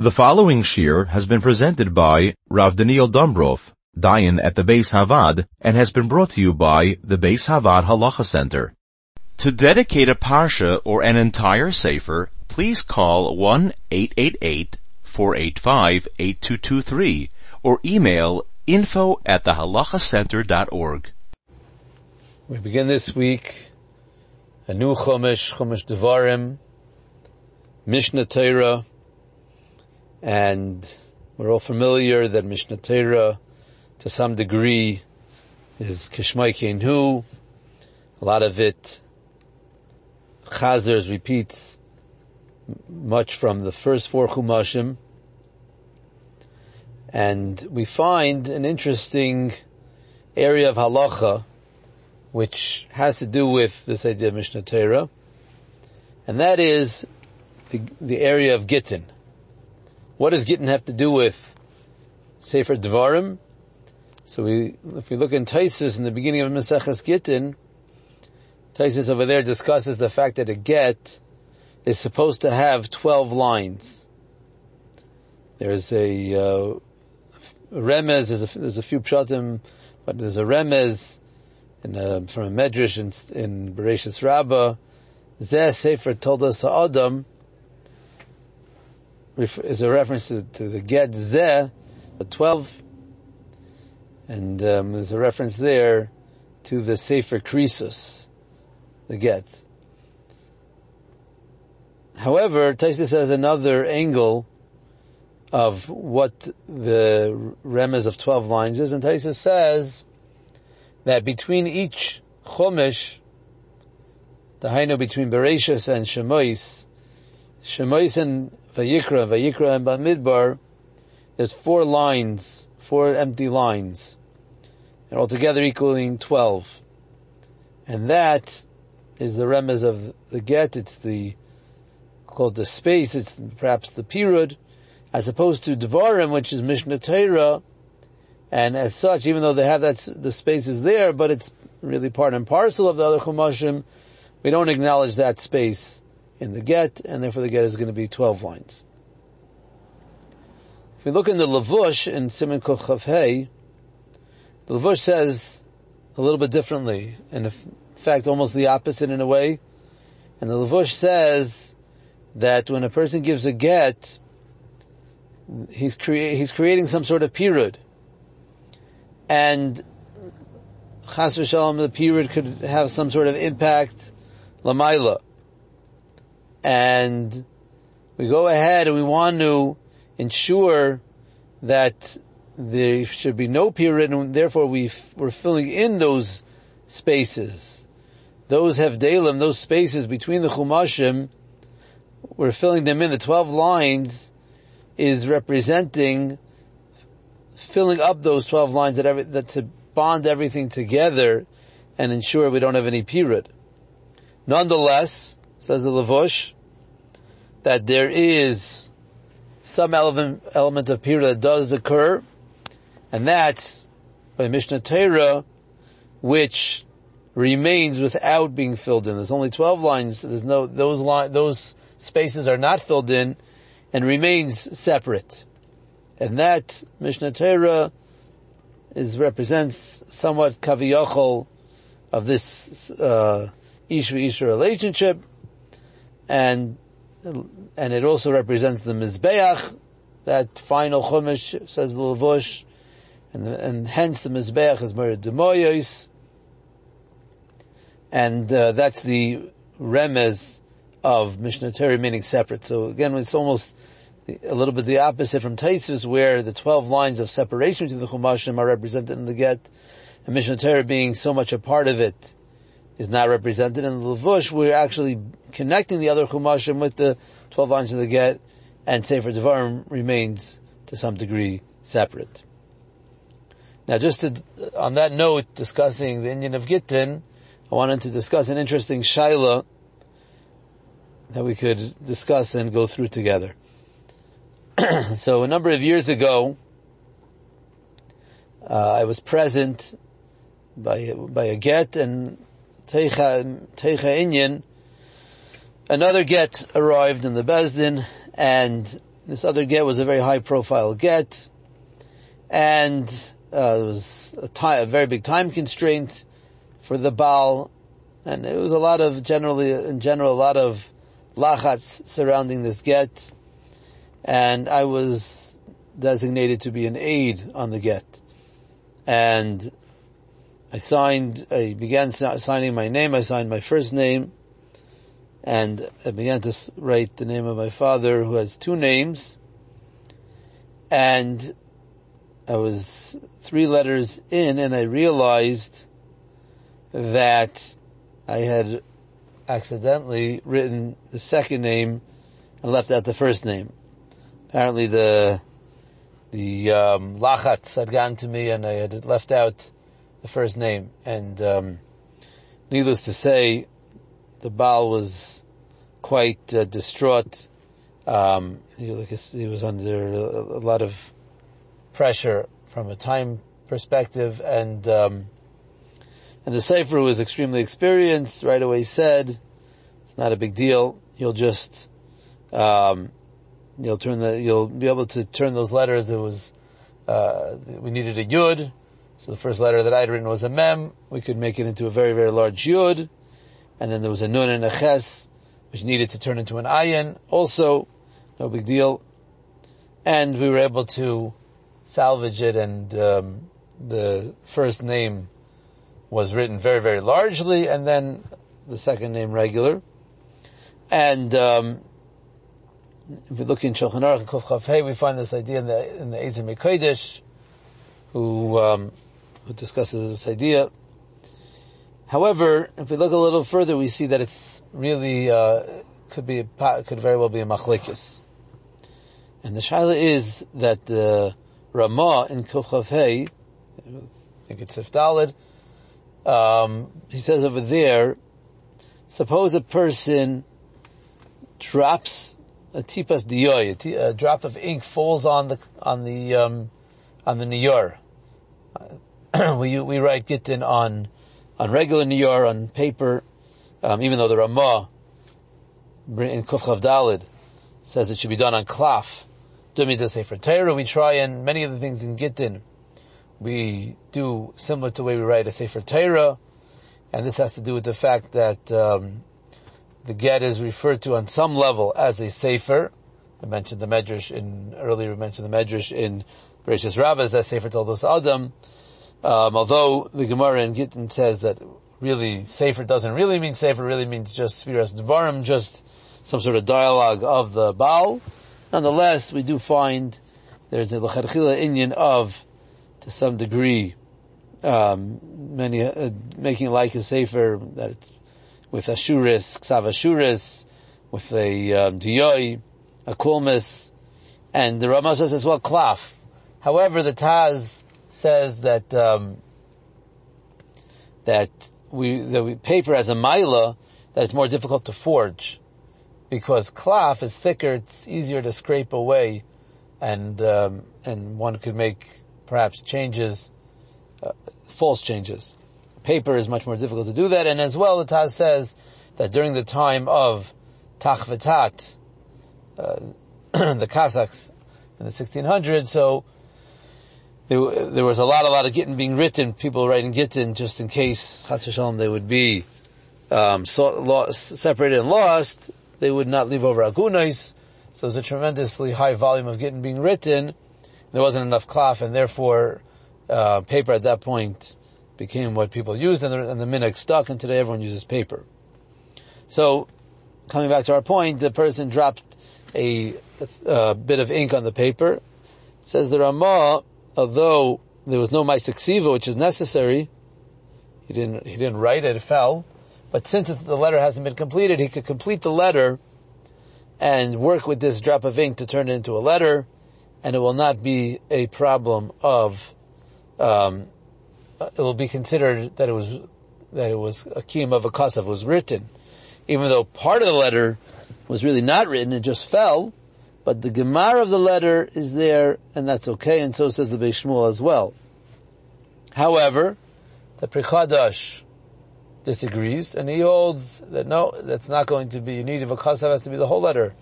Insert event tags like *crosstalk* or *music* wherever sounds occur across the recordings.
The following shiur has been presented by Rav Daniel Dombrov, Dayan at the Beis HaVaad, and has been brought to you by the Beis HaVaad Halacha Center. To dedicate a parsha or an entire sefer, please call 1-888-485-8223 or email info at thehalachacenter.org. We begin this week a new Chumash, Chumash Devarim, Mishnah Torah, and we're all familiar that Mishnah Torah, to some degree, is Kishmai Kenu. A lot of it, Chazers repeats much from the first four Chumashim. And we find an interesting area of halacha, which has to do with this idea of Mishnah Torah, and that is the, the area of Gittin. What does Gittin have to do with Sefer Dvarim? So we, if we look in Taisus in the beginning of Maseches Gittin, Taisus over there discusses the fact that a get is supposed to have 12 lines. There's a, uh, remez, there's a, there's a few pshatim, but there's a remez in a, from a medrash in, in Bereshit Rabbah. Zeh Sefer Toldos Adam, is a reference to, to the get zeh, the 12, and um, there's a reference there to the Sefer Krisus, the get. However, Taisus has another angle of what the remez of 12 lines is, and Taisus says that between each Chumash, the Hainu between Bereshus and Shemois, Shemois and Vayikra, Vayikra and Bamidbar, there's four lines, four empty lines, and altogether equaling 12. And that is the remez of the get, it's the, called the space, it's perhaps the period, as opposed to Dvarim, which is Mishnah Torah, and as such, even though they have that, the space is there, but it's really part and parcel of the other Chumashim, we don't acknowledge that space in the get, and therefore the get is going to be 12 lines. If we look in the Lavush in Simon Kochav the Lavush says a little bit differently, and in fact almost the opposite in a way. And the Lavush says that when a person gives a get, he's, crea- he's creating some sort of period. And Chas v'shalom, the period could have some sort of impact, lamaila and we go ahead and we want to ensure that there should be no period and therefore we we're filling in those spaces. Those have dalim, those spaces between the chumashim, we're filling them in. The 12 lines is representing filling up those 12 lines that, every, that to bond everything together and ensure we don't have any period. Nonetheless, says the Lavush, that there is some element, element of period that does occur, and that's by Mishnah Torah, which remains without being filled in. There's only 12 lines, there's no, those line, those spaces are not filled in, and remains separate. And that Mishnah Torah is, represents somewhat kaviyachol of this, uh, Ish relationship, and and it also represents the mizbeach, that final chumash says the lavush, and, and hence the mizbeach is merid demoyos, and uh, that's the remez of Mishnah Torah meaning separate. So again, it's almost a little bit the opposite from Taisus, where the twelve lines of separation between the chumashim are represented in the get, and Mishnah Torah being so much a part of it is not represented. In the Lavush, we're actually connecting the other Chumashim with the 12 lines of the get, and Sefer Devarim remains to some degree separate. Now just to, on that note, discussing the Inyan of Gittin, I wanted to discuss an interesting Shaila that we could discuss and go through together. *clears throat* so a number of years ago, uh, I was present by by a get, and Teicha, Teicha Inyan, another get arrived in the Bezdin, and This other get was a very high profile get, and uh, there was a, time, a very big time constraint for the Baal, and it was a lot of generally, in general, a lot of lachats surrounding this get, and I was designated to be an aide on the get, and I signed, I began signing my name, I signed my first name, and I began to write the name of my father who has two names, and I was three letters in and I realized that I had accidentally written the second name and left out the first name. Apparently the, the, um, had gotten to me and I had left out the first name. And, um, needless to say, the Baal was quite uh, distraught. Um, he, was under a, lot of pressure from a time perspective, and um, and the Sefer was extremely experienced. Right away said, "It's not a big deal. You'll just um, you'll turn the you'll be able to turn those letters. It was uh, we needed a yud." So the first letter that I had written was a mem. We could make it into a very, very large yud. And then there was a nun and a ches, which needed to turn into an ayin. Also, no big deal. And we were able to salvage it and um, the first name was written very, very largely and then the second name regular. And um, if we look in Shulchan Aruch we find this idea in the in the who um, who discusses this idea. However, if we look a little further, we see that it's really uh, could be could very well be a machlekes. And the shaila is that the Ramah in Kufchav I think it's Sifdalid, um, he says over there, suppose a person drops a tipas diyoy, a, a drop of ink falls on the on the um, on the niyor. *clears throat* we we write gittin on on regular niyor on paper, um, even though the Ramah in Kufchav Dalid says it should be done on. Dumi to Sefer Torah, we try and many of the things in Gittin, we do similar to the way we write a Sefer Torah, and this has to do with the fact that um, the get is referred to on some level as a Sefer. I mentioned the Medrash in, earlier we mentioned the Medrash in Bereshis Rabbah as Sefer Toldos Adam. Um, although the Gemara in Gittin says that really Sefer doesn't really mean Sefer, really means just Sfiras Devarim, just some sort of dialogue of the Baal. Nonetheless, we do find there's a lecharchila Inyan of, to some degree, um, many uh, making like a sefer that with ashuris, ksav ashuris, with a um, diyoy, a kulmis, and the Ramah says as well klaf. However, the Taz says that um, that we that we paper as a mila that it's more difficult to forge because cloth is thicker, it's easier to scrape away, and um, and one could make perhaps changes, uh, false changes. Paper is much more difficult to do that, and as well, the Taz says that during the time of Tach V'Tat, uh, *clears throat* the Cossacks in the 1600s, so there, was a lot, a lot of Gittin being written, people writing Gittin just in case, Chas Shalom, they would be um, so, lost, separated and lost, they would not leave over agunais. So there's a tremendously high volume of Gittin being written. There wasn't enough cloth, and therefore uh, paper at that point became what people used, and the, and the minhag stuck. And today everyone uses paper. So, coming back to our point, the person dropped a, a bit of ink on the paper. It says the Ramah, although there was no Maisiksiva, which is necessary, he didn't, he didn't write it, it fell. But since the letter hasn't been completed, he could complete the letter and work with this drop of ink to turn it into a letter, and it will not be a problem of. Um, it will be considered that it was that it was a of a kasav was written, even though part of the letter was really not written; it just fell. But the gemara of the letter is there, and that's okay, and so says the Beis Shmuel as well. However, the Pri Chadash disagrees, and he holds that no, that's not going to be, you need, a kasav has to be the whole letter.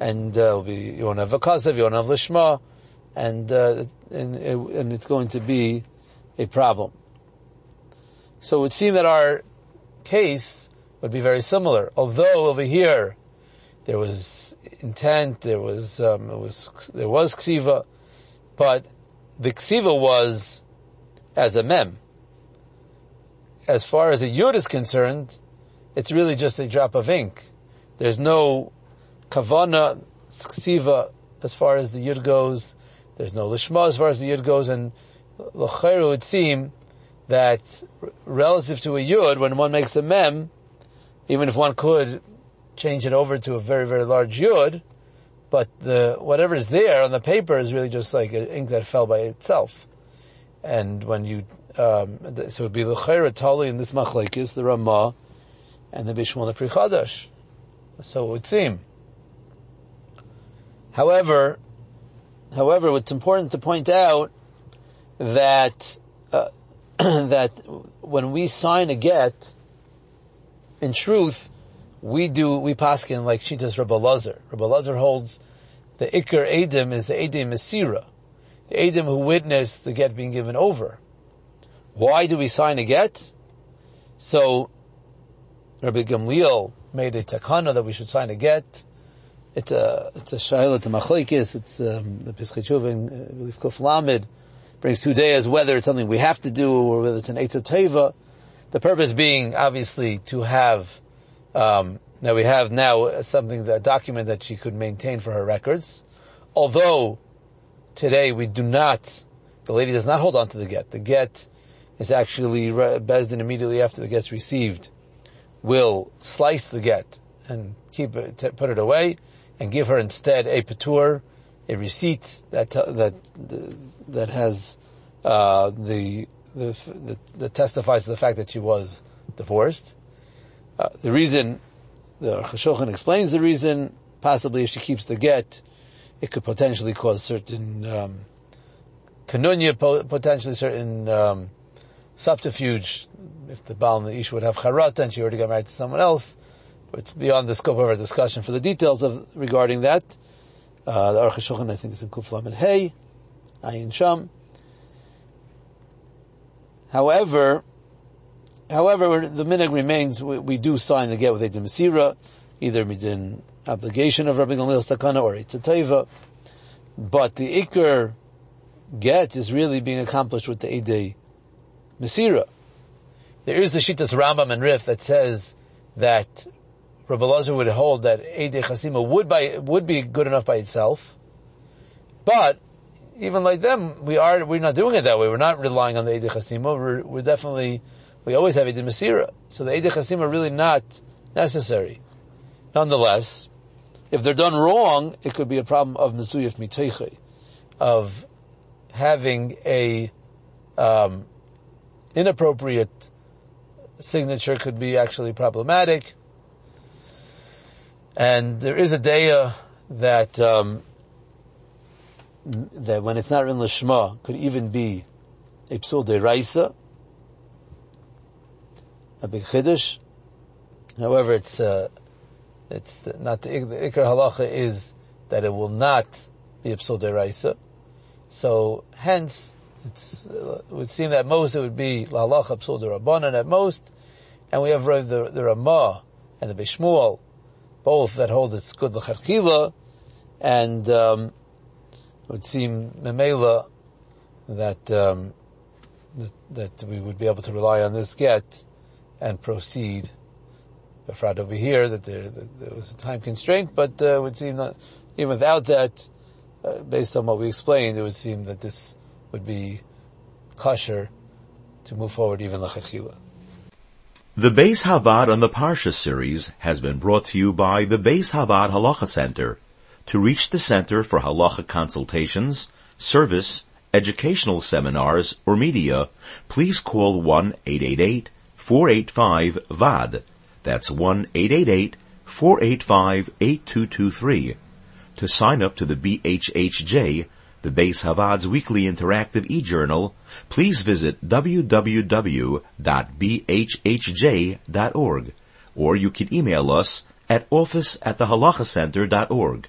and uh, be you won't have a kasev, you won't have lishma, and, uh, and and it's going to be a problem. So it would seem that our case would be very similar. Although over here there was intent, there was um, it was there was ksiva, but the ksiva was as a mem. As far as a yud is concerned, it's really just a drop of ink. There's no kavana ksiva as far as the yud goes. There's no lishma as far as the yud goes, and l'chayru would seem that relative to a yud, when one makes a mem, even if one could change it over to a very, very large yud, but the, whatever is there on the paper is really just like an ink that fell by itself. And when you, um, so it would be the tali in this machlekes, the Ramah, and the Beis Shmuel the Pri Chadash. So it would seem. However, however, what's important to point out that uh, *clears throat* that when we sign a get, in truth, we do we paskin like Shitas Rabbi Lazar. Rabbi Lazar holds the Iker Edim is the Edim Mesira, the Edim who witnessed the get being given over. Why do we sign a get? So Rabbi Gamliel made a takana that we should sign a get. It's a it's a shaila to machlekes. It's um, the Pischei Tshuva in uh, believe Kuf Lamed brings two days whether it's something we have to do or whether it's an Eitzah Teva. The purpose being obviously to have um, now we have now something a document that she could maintain for her records. Although today we do not, the lady does not hold on to the get. The get is actually Bezdin immediately after the get's received will slice the get and keep it, put it away and give her instead a patur, a receipt that that that has uh, the, the, that testifies to the fact that she was divorced. Uh, the reason the Chashochan explains the reason. Possibly, if she keeps the get, it could potentially cause certain um, kanunya, potentially certain um, subterfuge. If the Baal and the Ish would have charata and she already got married to someone else, it's beyond the scope of our discussion for the details of regarding that. Uh, the Aruch HaShulchan, I think, is in Kuflam and Hey, Ayin Sham. However, however, the minhag remains, we, we, do sign the get with a Masira, either midin obligation of Rabbi Gamliel's takana or a but the Iker get is really being accomplished with the Eidei Masira. There is the Shitas Rambam and Rif that says that Rabbi Lazar would hold that Eidei Chasima would by, would be good enough by itself, but even like them, we are, we're not doing it that way. We're not relying on the Eidei Chasima. We're, we're definitely, we always have Eidei Masira. So the Eidei Chasima are really not necessary. Nonetheless, if they're done wrong, it could be a problem of Mizuyif Miteiche, of having a, um, inappropriate signature could be actually problematic. And there is a daya that, um, that when it's not written lishma could even be a psul deraisa, a big chiddush. However, it's uh, it's not the, the ikar halacha is that it will not be a psul deraisa. So hence, it's, uh, it would seem that most it would be la halacha psul derabanan at most, and we have the the Ramah and the Beis Shmuel, both that hold it's good l'charchila, and um, it would seem memela that um, that we would be able to rely on this get and proceed. Befrat over here that there, that there, was a time constraint, but uh, it would seem that even without that, uh, based on what we explained, it would seem that this would be kosher to move forward even lachachila. The Beis HaVaad on the Parsha series has been brought to you by the Beis HaVaad Halacha Center to reach the Center for Halacha consultations, service, educational seminars, or media, please call 1-888-485-VAD. That's 1-888-485-8223. To sign up to the BHHJ, the Beis HaVaad's weekly interactive e-journal, please visit www.bhhj.org, or you can email us at office at thehalakhacenter.org.